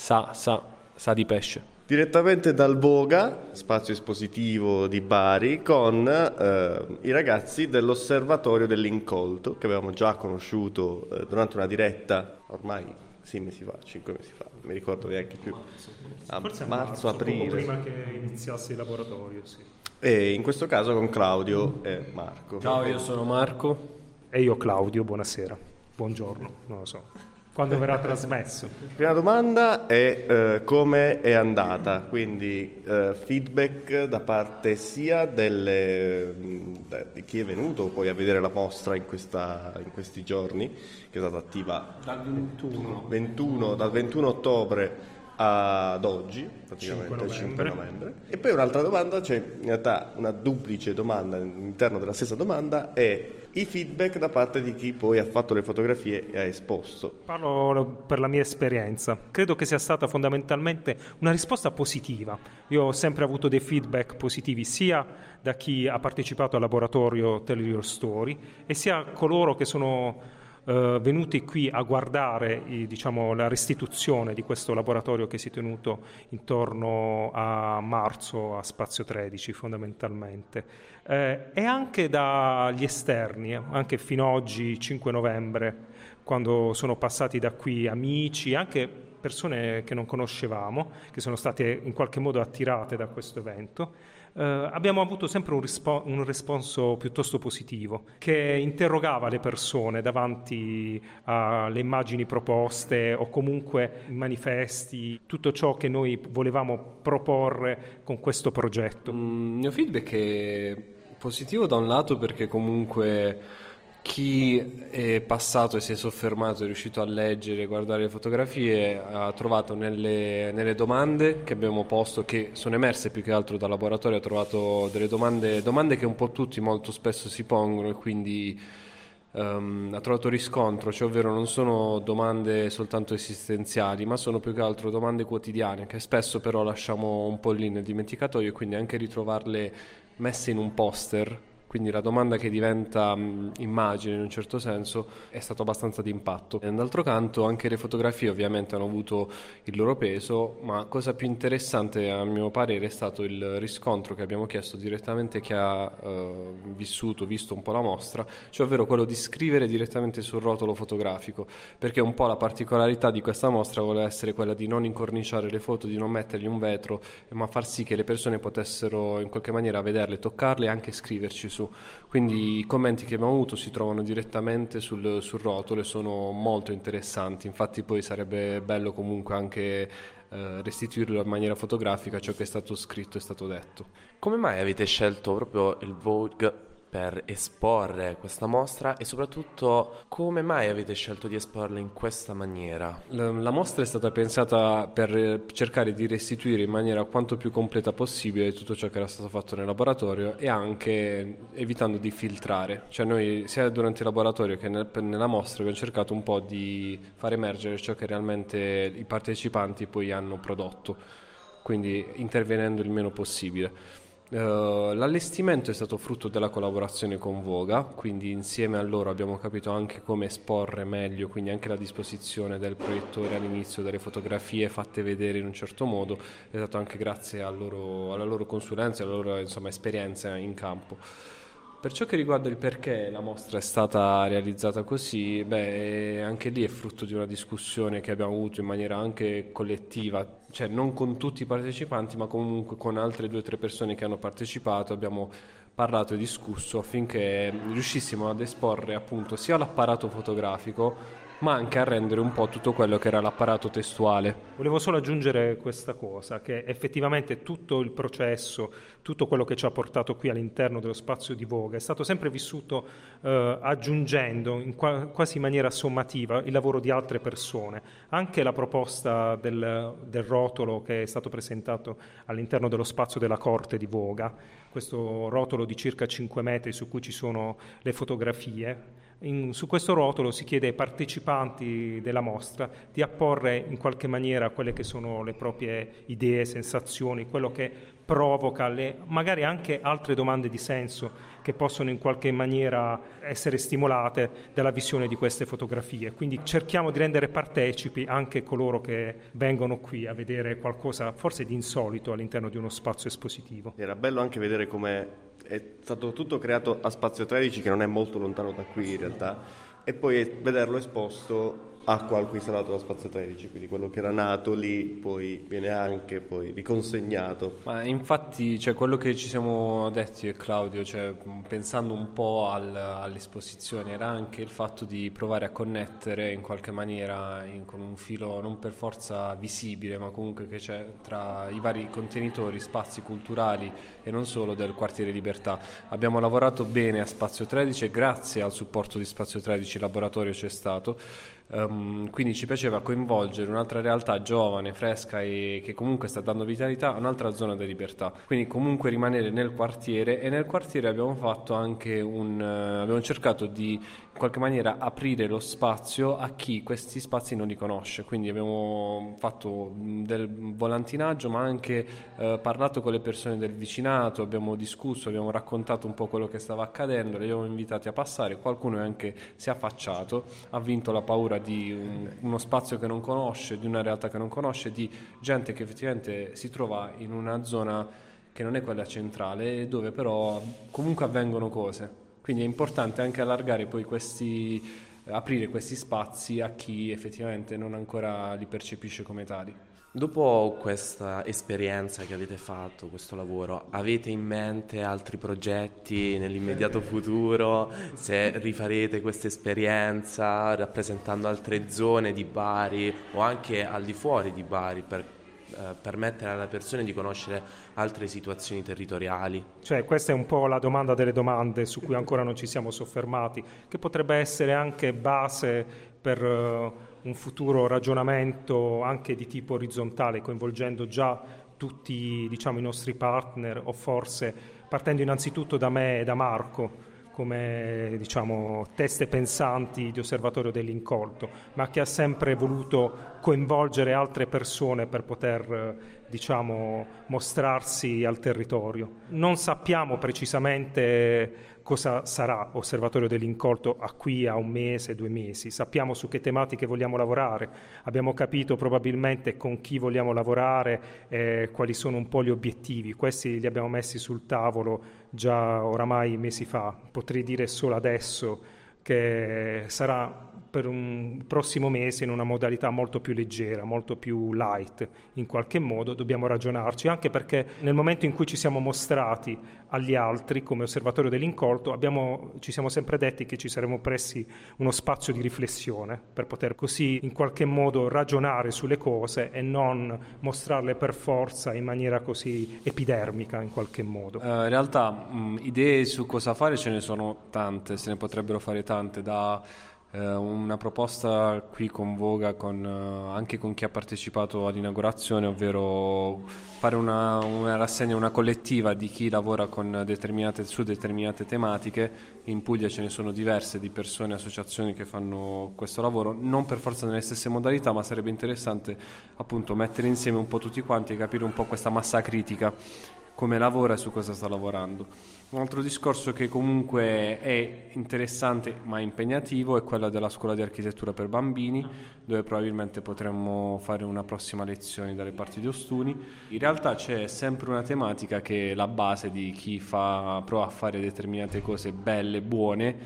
sa, sa, sa di pesce. Direttamente dal Voga, spazio espositivo di Bari, con eh, i ragazzi dell'Osservatorio dell'Incolto, che avevamo già conosciuto eh, durante una diretta ormai sei mesi fa, cinque mesi fa, non mi ricordo neanche più. A marzo, marzo aprile. Prima che iniziasse il laboratorio, sì. E in questo caso con Claudio e Marco. Ciao, io sono Marco. E io Claudio, buonasera. Buongiorno, non lo so quando verrà trasmesso. Prima domanda è eh, come è andata, quindi eh, feedback da parte sia delle, di chi è venuto poi a vedere la mostra in, questa, in questi giorni, che è stata attiva dal 21, 21 dal 21 ottobre ad oggi, praticamente 5 5 novembre. E poi un'altra domanda, c'è in realtà una duplice domanda all'interno della stessa domanda, è i feedback da parte di chi poi ha fatto le fotografie e ha esposto. Parlo per la mia esperienza. Credo che sia stata fondamentalmente una risposta positiva. Io ho sempre avuto dei feedback positivi sia da chi ha partecipato al laboratorio Tell Your Story e sia coloro che sono eh, venuti qui a guardare diciamo, la restituzione di questo laboratorio che si è tenuto intorno a marzo a Spazio 13 fondamentalmente. Eh, e anche dagli esterni, anche fino ad oggi 5 novembre quando sono passati da qui amici, anche persone che non conoscevamo, che sono state in qualche modo attirate da questo evento eh, abbiamo avuto sempre un, rispo- un, responso piuttosto positivo, che interrogava le persone davanti alle immagini proposte o comunque i manifesti, tutto ciò che noi volevamo proporre con questo progetto. Mm, il mio feedback è positivo da un lato perché comunque chi è passato e si è soffermato, è riuscito a leggere, guardare le fotografie, ha trovato nelle, nelle, domande che abbiamo posto, che sono emerse più che altro dal laboratorio, ha trovato delle domande, domande che un po' tutti molto spesso si pongono e quindi um, ha trovato riscontro, cioè ovvero non sono domande soltanto esistenziali, ma sono più che altro domande quotidiane che spesso però lasciamo un po' lì nel dimenticatoio e quindi anche ritrovarle messe in un poster quindi la domanda che diventa mh, immagine in un certo senso è stato abbastanza d'impatto. D'altro canto anche le fotografie ovviamente hanno avuto il loro peso, ma cosa più interessante a mio parere è stato il riscontro che abbiamo chiesto direttamente a chi ha eh, vissuto, visto un po' la mostra, cioè ovvero quello di scrivere direttamente sul rotolo fotografico, perché un po' la particolarità di questa mostra vuole essere quella di non incorniciare le foto, di non mettergli un vetro, ma far sì che le persone potessero in qualche maniera vederle, toccarle e anche scriverci su su. Quindi i commenti che abbiamo avuto si trovano direttamente sul, sul rotolo e sono molto interessanti. Infatti poi sarebbe bello comunque anche eh, restituirlo in maniera fotografica ciò che è stato scritto e stato detto. Come mai avete scelto proprio il Vogue per esporre questa mostra e soprattutto come mai avete scelto di esporla in questa maniera? La, la, mostra è stata pensata per cercare di restituire in maniera quanto più completa possibile tutto ciò che era stato fatto nel laboratorio e anche evitando di filtrare. Cioè noi sia durante il laboratorio che nel, nella mostra abbiamo cercato un po' di far emergere ciò che realmente i partecipanti poi hanno prodotto, quindi intervenendo il meno possibile. Uh, l'allestimento è stato frutto della collaborazione con Voga, quindi insieme a loro abbiamo capito anche come esporre meglio, quindi anche la disposizione del proiettore all'inizio, delle fotografie fatte vedere in un certo modo, è stato anche grazie loro, alla loro consulenza e alla loro insomma, esperienza in campo. Per ciò che riguarda il perché la mostra è stata realizzata così, beh, anche lì è frutto di una discussione che abbiamo avuto in maniera anche collettiva, cioè non con tutti i partecipanti, ma comunque con altre due o tre persone che hanno partecipato, abbiamo parlato e discusso affinché riuscissimo ad esporre appunto sia l'apparato fotografico ma anche a rendere un po' tutto quello che era l'apparato testuale. Volevo solo aggiungere questa cosa, che effettivamente tutto il processo, tutto quello che ci ha portato qui all'interno dello spazio di Voga è stato sempre vissuto eh, aggiungendo in qua- quasi in maniera sommativa il lavoro di altre persone. Anche la proposta del, del rotolo che è stato presentato all'interno dello spazio della corte di Voga, questo rotolo di circa 5 metri su cui ci sono le fotografie, in, su questo rotolo si chiede ai partecipanti della mostra di apporre in qualche maniera quelle che sono le proprie idee, sensazioni, quello che provoca le, magari anche altre domande di senso che possono in qualche maniera essere stimolate dalla visione di queste fotografie. Quindi cerchiamo di rendere partecipi anche coloro che vengono qui a vedere qualcosa forse di insolito all'interno di uno spazio espositivo. Era bello anche vedere come è stato tutto creato a Spazio 13 che non è molto lontano da qui in realtà e poi vederlo esposto acqua al cui salato da Spazio 13, quindi quello che era nato lì poi viene anche poi riconsegnato. Ma infatti cioè, quello che ci siamo detti e Claudio, cioè, pensando un po' al, all'esposizione, era anche il fatto di provare a connettere in qualche maniera in, con un filo non per forza visibile, ma comunque che c'è tra i vari contenitori, spazi culturali e non solo del quartiere Libertà. Abbiamo lavorato bene a Spazio 13 e grazie al supporto di Spazio 13 il laboratorio c'è stato Um, quindi ci piaceva coinvolgere un'altra realtà giovane, fresca e che comunque sta dando vitalità a un'altra zona di libertà. Quindi comunque rimanere nel quartiere e nel quartiere abbiamo fatto anche un... Uh, abbiamo cercato di in qualche maniera aprire lo spazio a chi questi spazi non li conosce. Quindi abbiamo fatto del volantinaggio ma anche uh, parlato con le persone del vicinato, abbiamo discusso, abbiamo raccontato un po' quello che stava accadendo, li abbiamo invitati a passare, qualcuno è anche si è affacciato, ha vinto la paura di un, uno spazio che non conosce, di una realtà che non conosce, di gente che effettivamente si trova in una zona che non è quella centrale, dove però comunque avvengono cose. Quindi è importante anche allargare poi questi, aprire questi spazi a chi effettivamente non ancora li percepisce come tali. Dopo questa esperienza che avete fatto, questo lavoro, avete in mente altri progetti nell'immediato futuro? Se rifarete questa esperienza rappresentando altre zone di Bari o anche al di fuori di Bari per eh, permettere alle persone di conoscere altre situazioni territoriali? Cioè, questa è un po' la domanda delle domande su cui ancora non ci siamo soffermati, che potrebbe essere anche base per uh, un futuro ragionamento anche di tipo orizzontale, coinvolgendo già tutti diciamo, i nostri partner o forse partendo innanzitutto da me e da Marco come diciamo, teste pensanti di osservatorio dell'incolto, ma che ha sempre voluto coinvolgere altre persone per poter diciamo, mostrarsi al territorio. Non sappiamo precisamente cosa sarà Osservatorio dell'Incolto a qui a un mese, due mesi. Sappiamo su che tematiche vogliamo lavorare, abbiamo capito probabilmente con chi vogliamo lavorare, eh, quali sono un po' gli obiettivi. Questi li abbiamo messi sul tavolo già oramai mesi fa. Potrei dire solo adesso che sarà per un prossimo mese in una modalità molto più leggera, molto più light in qualche modo, dobbiamo ragionarci, anche perché nel momento in cui ci siamo mostrati agli altri come osservatorio dell'incolto abbiamo, ci siamo sempre detti che ci saremmo pressi uno spazio di riflessione per poter così in qualche modo ragionare sulle cose e non mostrarle per forza in maniera così epidermica in qualche modo. Uh, in realtà mh, idee su cosa fare ce ne sono tante, se ne potrebbero fare tante da una proposta qui con Voga, con, eh, anche con chi ha partecipato all'inaugurazione, ovvero fare una, una, rassegna, una collettiva di chi lavora determinate, su determinate tematiche. In Puglia ce ne sono diverse di persone, associazioni che fanno questo lavoro, non per forza nelle stesse modalità, ma sarebbe interessante appunto mettere insieme un po' tutti quanti e capire un po' questa massa critica, come lavora e su cosa sta lavorando. Un altro discorso che comunque è interessante ma impegnativo è quello della scuola di architettura per bambini, dove probabilmente potremmo fare una prossima lezione dalle parti di Ostuni. In realtà c'è sempre una tematica che è la base di chi fa, prova a fare determinate cose belle, buone,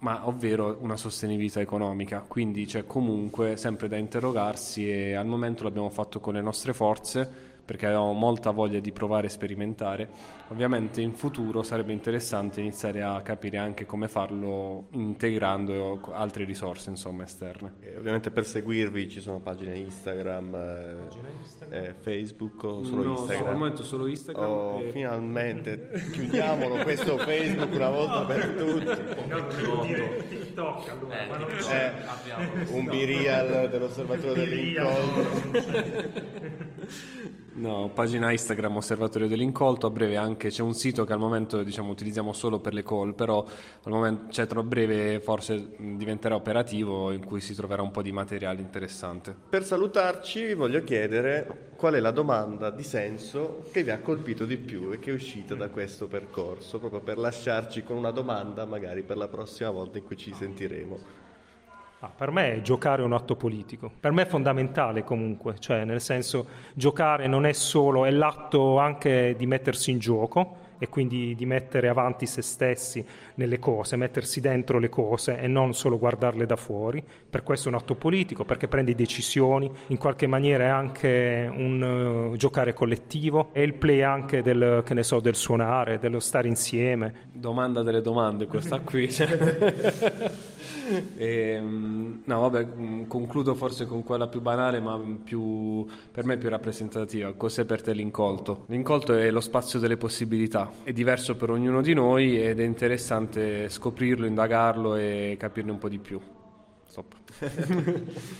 ma ovvero una sostenibilità economica. Quindi c'è comunque sempre da interrogarsi e al momento l'abbiamo fatto con le nostre forze perché avevamo molta voglia di provare e sperimentare. Ovviamente in futuro sarebbe interessante iniziare a capire anche come farlo integrando altre risorse insomma, esterne. E ovviamente per seguirvi ci sono pagine Instagram, eh, Instagram? Eh, Facebook o solo no, Instagram? al momento solo Instagram. Oh, e... Finalmente chiudiamolo questo Facebook una volta per tutti. TikTok allora, eh, ma non eh, un b-real dell'osservatorio dell'incontro. No, pagina Instagram Osservatorio dell'Incolto, a breve anche c'è un sito che al momento diciamo, utilizziamo solo per le call, però al momento, cioè, tra breve forse diventerà operativo in cui si troverà un po' di materiale interessante. Per salutarci vi voglio chiedere qual è la domanda di senso che vi ha colpito di più e che è uscita da questo percorso, proprio per lasciarci con una domanda magari per la prossima volta in cui ci sentiremo. Ah, per me giocare è un atto politico, per me è fondamentale comunque, cioè nel senso giocare non è solo, è l'atto anche di mettersi in gioco e quindi di mettere avanti se stessi nelle cose, mettersi dentro le cose e non solo guardarle da fuori. Per questo è un atto politico, perché prendi decisioni, in qualche maniera è anche un uh, giocare collettivo, è il play anche del, so, del suonare, dello stare insieme. Domanda delle domande questa qui. E, ehm, no, vabbè, mm, concludo forse con quella più banale, ma più, per me più rappresentativa. Cos'è per te l'incolto? L'incolto è lo spazio delle possibilità, è diverso per ognuno di noi ed è interessante scoprirlo, indagarlo e capirne un po' di più. Stop.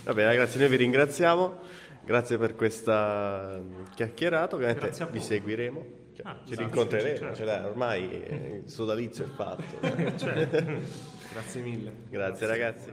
Va bene, grazie, noi vi ringraziamo, grazie per questa chiacchierata, ovviamente vi seguiremo. Ah, ci esatto, rincontreremo, certo. cioè, ormai il sodalizio è fatto. certo. Grazie mille. Grazie ragazzi.